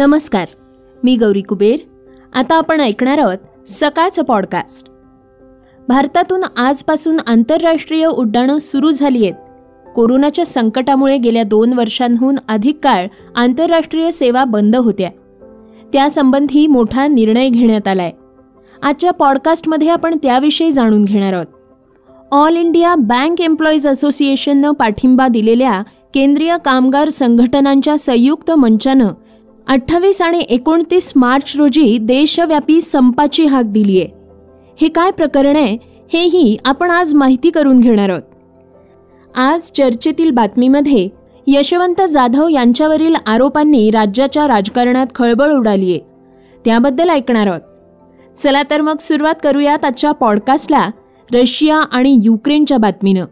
नमस्कार मी गौरी कुबेर. आता आपण ऐकणार आहोत सकाळचं पॉडकास्ट भारतातून आजपासून आंतरराष्ट्रीय उड्डाणं सुरू झाली आहेत. कोरोनाच्या संकटामुळे गेल्या दोन वर्षांहून अधिक काळ आंतरराष्ट्रीय सेवा बंद होत्या. त्यासंबंधी मोठा निर्णय घेण्यात आलाय. आजच्या पॉडकास्टमध्ये आपण त्याविषयी जाणून घेणार आहोत. ऑल इंडिया बँक एम्प्लॉईज असोसिएशननं पाठिंबा दिलेल्या केंद्रीय कामगार संघटनांच्या संयुक्त मंचानं अठ्ठावीस आणि एकोणतीस मार्च रोजी देशव्यापी संपाची हाक दिली आहे. हे काय प्रकरण आहे हेही आपण आज माहिती करून घेणार आहोत. आज चर्चेतील बातमीमध्ये यशवंत जाधव यांच्यावरील आरोपांनी राज्याच्या राजकारणात खळबळ उडाली आहे. त्याबद्दल ऐकणार आहोत. चला तर मग सुरुवात करूयात आजच्या पॉडकास्टला रशिया आणि युक्रेनच्या बातमीनं.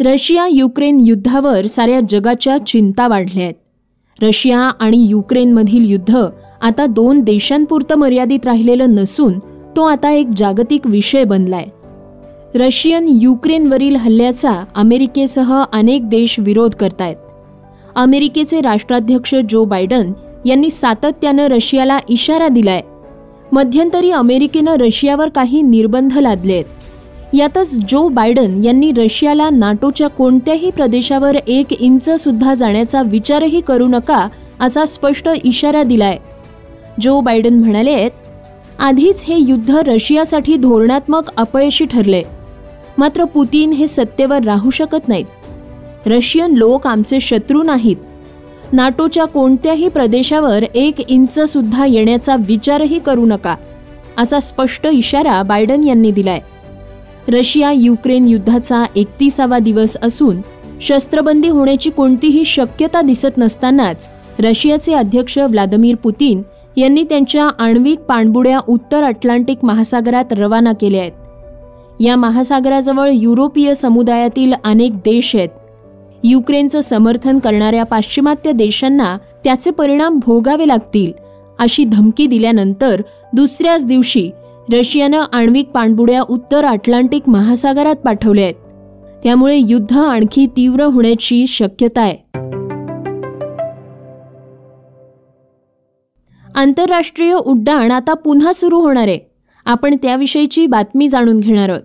रशिया युक्रेन युद्धावर साऱ्या जगाच्या चिंता वाढल्या आहेत. रशिया आणि युक्रेनमधील युद्ध आता दोन देशांपुरतं मर्यादित राहिलेलं नसून तो आता एक जागतिक विषय बनलाय. रशियन युक्रेनवरील हल्ल्याचा अमेरिकेसह अनेक देश विरोध करतायत. अमेरिकेचे राष्ट्राध्यक्ष जो बायडन यांनी सातत्यानं रशियाला इशारा दिलाय. मध्यंतरी अमेरिकेनं रशियावर काही निर्बंध लादले आहेत यातच जो बायडन यांनी रशियाला नाटोच्या कोणत्याही प्रदेशावर एक इंच सुद्धा जाण्याचा विचारही करू नका असा स्पष्ट इशारा दिलाय. जो बायडन म्हणाले आहेत आधीच हे युद्ध रशियासाठी धोरणात्मक अपयशी ठरले. मात्र पुतीन हे सत्तेवर राहू शकत नाहीत. रशियन लोक आमचे शत्रू नाहीत. नाटोच्या कोणत्याही प्रदेशावर एक इंच सुद्धा येण्याचा विचारही करू नका असा स्पष्ट इशारा बायडन यांनी दिलाय. रशिया युक्रेन युद्धाचा एकतीसावा दिवस असून शस्त्रबंदी होण्याची कोणतीही शक्यता दिसत नसतानाच रशियाचे अध्यक्ष व्लादिमीर पुतीन यांनी त्यांच्या आण्विक पाणबुड्या उत्तर अटलांटिक महासागरात रवाना केल्या आहेत. या महासागराजवळ युरोपीय समुदायातील अनेक देश आहेत. युक्रेनचं समर्थन करणाऱ्या पाश्चिमात्य देशांना त्याचे परिणाम भोगावे लागतील अशी धमकी दिल्यानंतर दुसऱ्याच दिवशी रशियानं आण्विक पाणबुड्या उत्तर अटलांटिक महासागरात पाठवल्या आहेत. त्यामुळे युद्ध आणखी तीव्र होण्याची शक्यता आहे. आंतरराष्ट्रीय उड्डाण आता पुन्हा सुरू होणार आहे. आपण त्याविषयीची बातमी जाणून घेणार आहोत.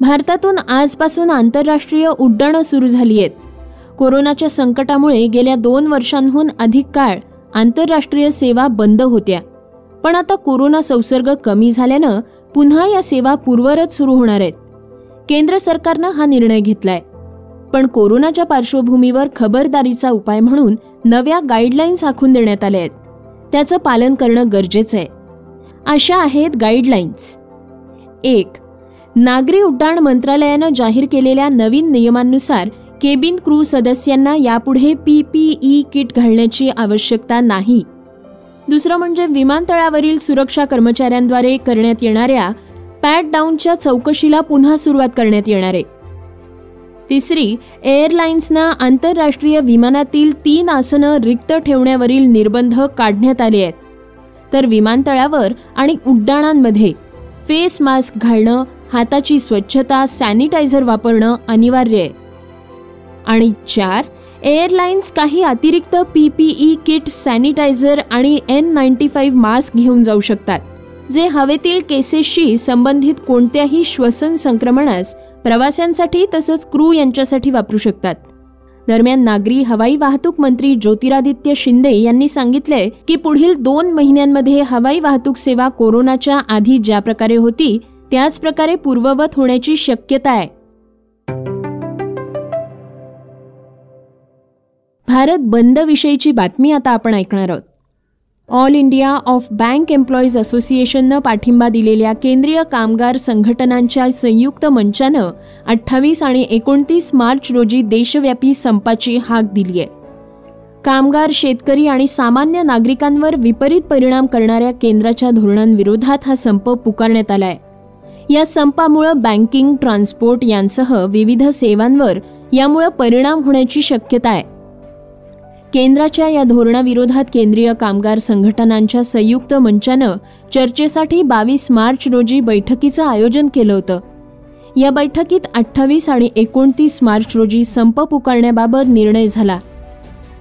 भारतातून आजपासून आंतरराष्ट्रीय उड्डाणं सुरू झाली आहेत. कोरोनाच्या संकटामुळे गेल्या दोन वर्षांहून अधिक काळ आंतरराष्ट्रीय सेवा बंद होत्या. पण आता कोरोना संसर्ग कमी झाल्यानं पुन्हा या सेवा पूर्वरच सुरू होणार आहेत. केंद्र सरकारनं हा निर्णय घेतलाय. पण कोरोनाच्या पार्श्वभूमीवर खबरदारीचा उपाय म्हणून नव्या गाईडलाईन्स आखून देण्यात आल्या आहेत. त्याचं पालन करणं गरजेचं आहे. अशा आहेत गाईडलाईन्स एक नागरी उड्डाण मंत्रालयानं जाहीर केलेल्या नवीन नियमांनुसार केबिन क्रू सदस्यांना यापुढे पीपीई किट घालण्याची आवश्यकता नाही. दुसरं म्हणजे विमानतळावरील सुरक्षा कर्मचाऱ्यांद्वारे करण्यात येणाऱ्या पॅट डाऊनच्या चौकशीला पुन्हा सुरुवात करण्यात येणार आहे. तिसरी एअरलाइन्सना आंतरराष्ट्रीय विमानातील तीन आसनं रिक्त ठेवण्यावरील निर्बंध काढण्यात आले आहेत. तर विमानतळावर आणि उड्डाणांमध्ये फेस मास्क घालणं हाताची स्वच्छता सॅनिटायझर वापरणं अनिवार्य आहे. आणि चार एअरलाइन्स काही अतिरिक्त पीपीई किट सॅनिटायझर आणि एन नाईन्टी फाईव्ह मास्क घेऊन जाऊ शकतात जे हवेतील केसेसशी संबंधित कोणत्याही श्वसन संक्रमणास प्रवाशांसाठी तसंच क्रू यांच्यासाठी वापरू शकतात. दरम्यान नागरी हवाई वाहतूक मंत्री ज्योतिरादित्य शिंदे यांनी सांगितले की पुढील दोन महिन्यांमध्ये हवाई वाहतूक सेवा कोरोनाच्या आधी ज्या प्रकारे होती त्याच प्रकारे पूर्ववत होण्याची शक्यता आहे. भारत बंद विषयीची बातमी आता आपण ऐकणार आहोत. All India of bank employees असोसिएशननं पाठिंबा दिलेल्या केंद्रीय कामगार संघटनांच्या संयुक्त मंचानं अठ्ठावीस आणि एकोणतीस मार्च रोजी देशव्यापी संपाची हाक दिली आहे. कामगार शेतकरी आणि सामान्य नागरिकांवर विपरीत परिणाम करणाऱ्या केंद्राच्या धोरणांविरोधात हा संप पुकारण्यात आलाय या संपामुळं बँकिंग ट्रान्सपोर्ट यांसह विविध सेवांवर यामुळे परिणाम होण्याची शक्यता आहे. केंद्राच्या या धोरणाविरोधात केंद्रीय कामगार संघटनांच्या संयुक्त मंचानं चर्चेसाठी बावीस मार्च रोजी बैठकीचं आयोजन केलं होतं. या बैठकीत अठ्ठावीस आणि एकोणतीस मार्च रोजी संप पुकारण्याबाबत निर्णय झाला.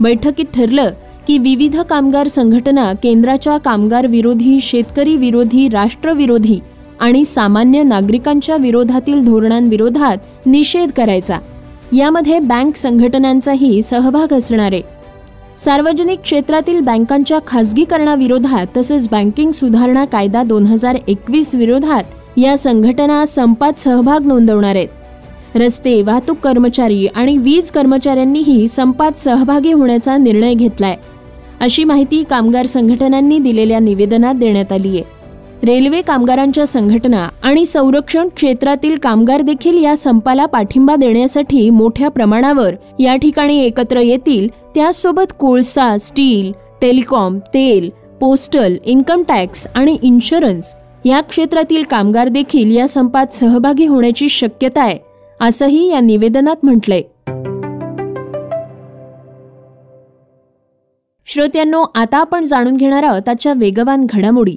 बैठकीत ठरलं की विविध कामगार संघटना केंद्राच्या कामगार विरोधी शेतकरी विरोधी राष्ट्रविरोधी आणि सामान्य नागरिकांच्या विरोधातील धोरणांविरोधात निषेध करायचा. यामध्ये बँक संघटनांचाही सहभाग असणार आहे सार्वजनिक क्षेत्रातील बँकांच्या खासगीकरणाविरोधात तसेच बँकिंग सुधारणा कायदा दोन हजार एकवीस विरोधात या संघटना संपात सहभाग नोंदवणार आहेत. रस्ते वाहतूक कर्मचारी आणि वीज कर्मचाऱ्यांनीही संपात सहभागी होण्याचा निर्णय घेतलाय. अशी माहिती कामगार संघटनांनी दिलेल्या निवेदनात देण्यात आली आहे रेल्वे कामगारांच्या संघटना आणि संरक्षण क्षेत्रातील कामगार देखील या संपाला पाठिंबा देण्यासाठी मोठ्या प्रमाणावर या ठिकाणी एकत्र येतील. त्याचसोबत कोळसा स्टील टेलिकॉम तेल पोस्टल इन्कम टॅक्स आणि इन्शुरन्स या क्षेत्रातील कामगार देखील या संपात सहभागी होण्याची शक्यता आहे असंही या निवेदनात म्हटलंय. श्रोत्यांनो आता आपण जाणून घेणार आहोत आजच्या वेगवान घडामोडी.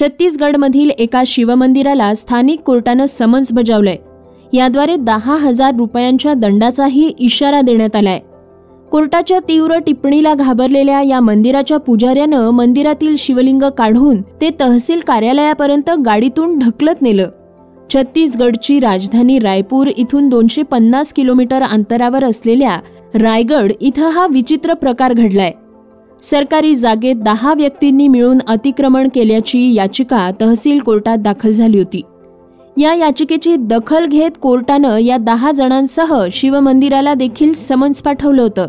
छत्तीसगडमधील एका शिवमंदिराला स्थानिक कोर्टानं समन्स बजावलंय. याद्वारे दहा हजार रुपयांच्या दंडाचाही इशारा देण्यात आलाय. कोर्टाच्या तीव्र टिप्पणीला घाबरलेल्या या मंदिराच्या पुजाऱ्यानं मंदिरातील शिवलिंग काढून ते तहसील कार्यालयापर्यंत गाडीतून ढकलत नेलं. छत्तीसगडची राजधानी रायपूर इथून दोनशे पन्नास किलोमीटर अंतरावर असलेल्या रायगड इथं हा विचित्र प्रकार घडलाय. सरकारी जागेत दहा व्यक्तींनी मिळून अतिक्रमण केल्याची याचिका तहसील कोर्टात दाखल झाली होती. या याचिकेची दखल घेत कोर्टानं या दहा जणांसह शिवमंदिराला देखील समन्स पाठवलं होतं.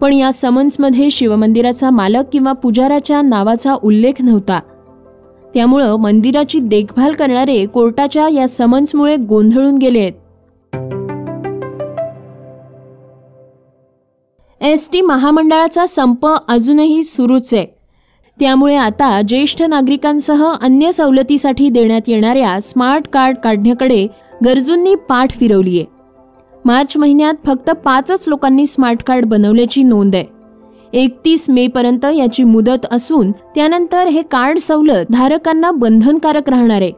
पण या समन्समध्ये शिवमंदिराचा मालक किंवा पुजाराच्या नावाचा उल्लेख नव्हता. त्यामुळं मंदिराची देखभाल करणारे कोर्टाच्या या समन्समुळे गोंधळून गेले आहेत. एस टी महामंडळाचा संप अजूनही सुरूच. आहे त्यामुळे आता ज्येष्ठ नागरिकांसह अन्य सवलतीसाठी देण्यात येणाऱ्या स्मार्ट कार्ड काढण्याकडे गरजूंनी पाठ फिरवली आहे मार्च महिन्यात फक्त पाचच लोकांनी स्मार्ट कार्ड बनवल्याची नोंद आहे. एकतीस मे पर्यंत याची मुदत असून त्यानंतर हे कार्ड सवलत धारकांना बंधनकारक राहणार आहे.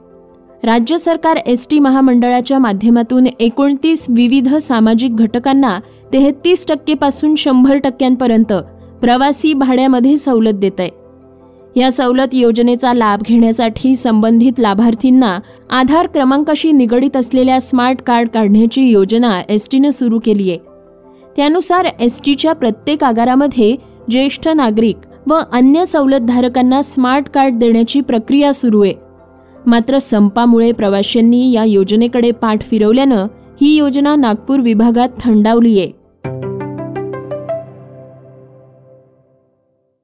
राज्य सरकार एस टी महामंडळाच्या माध्यमातून एकोणतीस विविध सामाजिक घटकांना तेहतीस टक्केपासून शंभर टक्क्यांपर्यंत प्रवासी भाड्यामध्ये सवलत देत आहे या सवलत योजनेचा लाभ घेण्यासाठी संबंधित लाभार्थींना आधार क्रमांकाशी निगडीत असलेल्या स्मार्ट कार्ड काढण्याची योजना एस टीनं सुरू केली आहे त्यानुसार एस टीच्या प्रत्येक आगारामध्ये ज्येष्ठ नागरिक व अन्य सवलतधारकांना स्मार्ट कार्ड देण्याची प्रक्रिया सुरू आहे. मात्र संपामुळे प्रवाशांनी या योजनेकडे पाठ फिरवल्यानं ही योजना नागपूर विभागात थंडावली आहे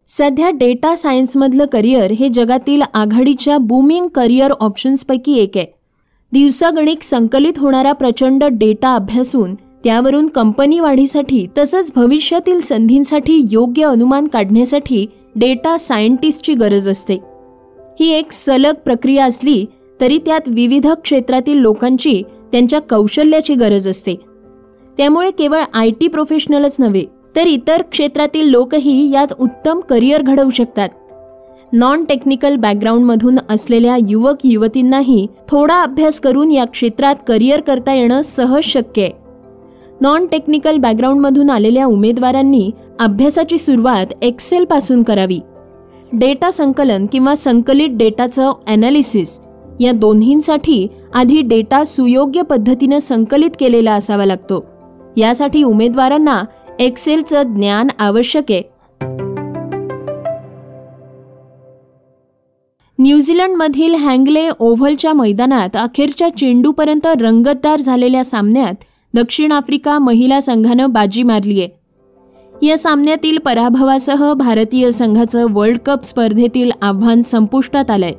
सध्या डेटा सायन्समधलं करिअर हे जगातील आघाडीच्या बूमिंग करिअर ऑप्शन्सपैकी एक आहे. दिवसागणिक संकलित होणारा प्रचंड डेटा अभ्यासून त्यावरून कंपनी वाढीसाठी तसंच भविष्यातील संधींसाठी योग्य अनुमान काढण्यासाठी डेटा सायंटिस्टची गरज असते. ही एक सलग प्रक्रिया असली तरी त्यात विविध क्षेत्रातील लोकांची त्यांच्या कौशल्याची गरज असते. त्यामुळे केवळ आय टी प्रोफेशनलच नव्हे तर इतर क्षेत्रातील लोकही यात उत्तम करिअर घडवू शकतात. नॉन टेक्निकल बॅकग्राऊंडमधून असलेल्या युवक युवतींनाही थोडा अभ्यास करून या क्षेत्रात करिअर करता येणं सहज शक्य आहे. नॉन टेक्निकल बॅकग्राऊंडमधून आलेल्या उमेदवारांनी अभ्यासाची सुरुवात एक्सेलपासून करावी. डेटा संकलन किंवा संकलित डेटाचं ॲनालिसिस या दोन्हींसाठी आधी डेटा सुयोग्य पद्धतीनं संकलित केलेला असावा लागतो. यासाठी उमेदवारांना एक्सेलचं ज्ञान आवश्यक आहे. न्यूझीलंडमधील हँगले ओव्हलच्या मैदानात अखेरच्या चेंडूपर्यंत रंगतदार झालेल्या सामन्यात दक्षिण आफ्रिका महिला संघानं बाजी मारली आहे या सामन्यातील पराभवासह भारतीय संघाचं वर्ल्ड कप स्पर्धेतील आव्हान संपुष्टात आलंय.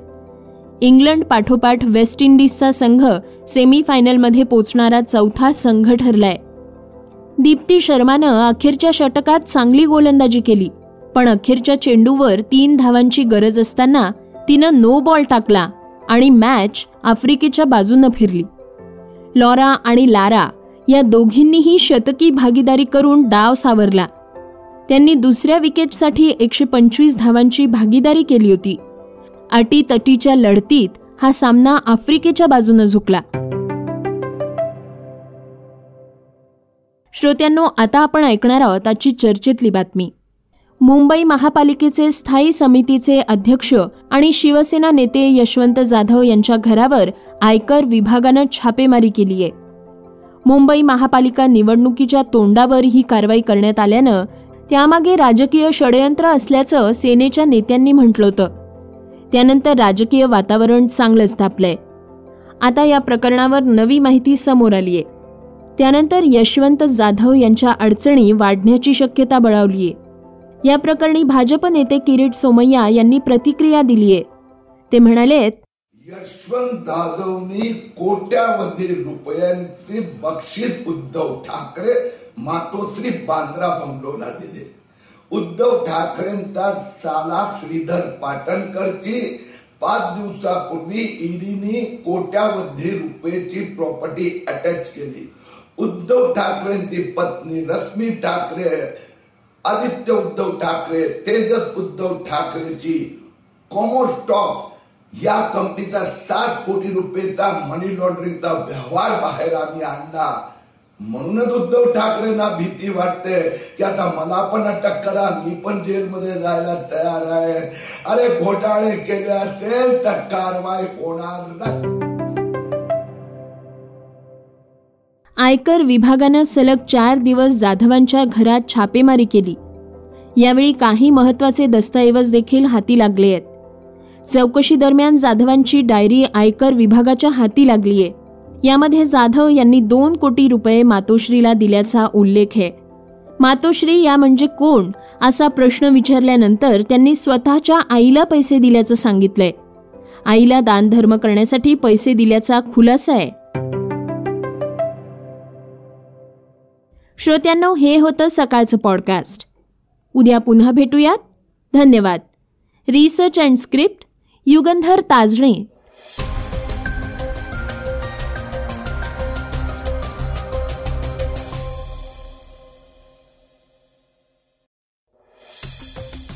इंग्लंड पाठोपाठ वेस्ट इंडिजचा संघ सेमीफायनलमध्ये पोचणारा चौथा संघ ठरलाय. दीप्ती शर्मानं अखेरच्या षटकात चांगली गोलंदाजी केली पण अखेरच्या चेंडूवर तीन धावांची गरज असताना तिनं नो बॉल टाकला आणि मॅच आफ्रिकेच्या बाजूनं फिरली. लॉरा आणि लारा या दोघींनीही शतकी भागीदारी करून डाव सावरला. त्यांनी दुसऱ्या विकेटसाठी एकशे पंचवीस धावांची भागीदारी केली होती. अटीतटीच्या लढतीत हा सामना आफ्रिकेच्या बाजूनं झुकला. श्रोत्यांनो आता आपण ऐकणार आहोत आजची चर्चेतली बातमी. मुंबई महापालिकेचे स्थायी समितीचे अध्यक्ष आणि शिवसेना नेते यशवंत जाधव यांच्या घरावर आयकर विभागानं छापेमारी केली आहे. मुंबई महापालिका निवडणुकीच्या तोंडावर ही कारवाई करण्यात आल्यानं त्यामागे राजकीय षडयंत्र असल्याचं सेनेच्या नेत्यांनी म्हटलं होतं. त्यानंतर राजकीय वातावरण चांगलंच तापलंय आता या प्रकरणावर नवी माहिती समोर आलीय. त्यानंतर यशवंत जाधव यांच्या अडचणी वाढण्याची शक्यता बळावलीय. या प्रकरणी भाजप नेते किरीट सोमय्या यांनी प्रतिक्रिया दिलीय. ते म्हणाले यशवंत जाधवनी कोट्यावधी रुपयांचे बक्षीस उद्धव ठाकरे मातोश्री बांद्रा बंगलोला दिले. उद्धव ठाकरेंचा साला श्रीधर पाटणकरची पाच दिवसापूर्वी ईडीने कोट्यावधी रुपयेची प्रॉपर्टी अटॅच केली. उद्धव ठाकरेंची पत्नी रश्मी ठाकरे आदित्य उद्धव ठाकरे तेजस उद्धव ठाकरेची कॉमोस्टॉक या कंपनीचा सात कोटी रुपयेचा मनी लॉन्ड्रिंगचा व्यवहार बाहेर आम्ही आणला. म्हणूनच उद्धव ठाकरेंना भीती वाटते की आता मला पण अटक करा मी पण जेलमध्ये जायला तयार आहे. अरे घोटाळे केले असेल तर कारवाई होणार नाही. आयकर विभागानं सलग चार दिवस जाधवांच्या घरात छापेमारी केली. यावेळी काही महत्त्वाचे दस्तऐवज देखील हाती लागले आहेत. चौकशी दरम्यान जाधवांची डायरी आयकर विभागाच्या हाती लागली आहे यामध्ये जाधव यांनी दोन कोटी रुपये मातोश्रीला दिल्याचा उल्लेख आहे. मातोश्री या म्हणजे कोण? असा प्रश्न विचारल्यानंतर त्यांनी स्वतःच्या आईला पैसे दिल्याचं सांगितलंय. आईला दानधर्म करण्यासाठी पैसे दिल्याचा खुलासा आहे. श्रोत्यांनो हे होतं सकाळचं पॉडकास्ट उद्या पुन्हा भेटूयात. धन्यवाद. Research and script Yugandhar Tajane.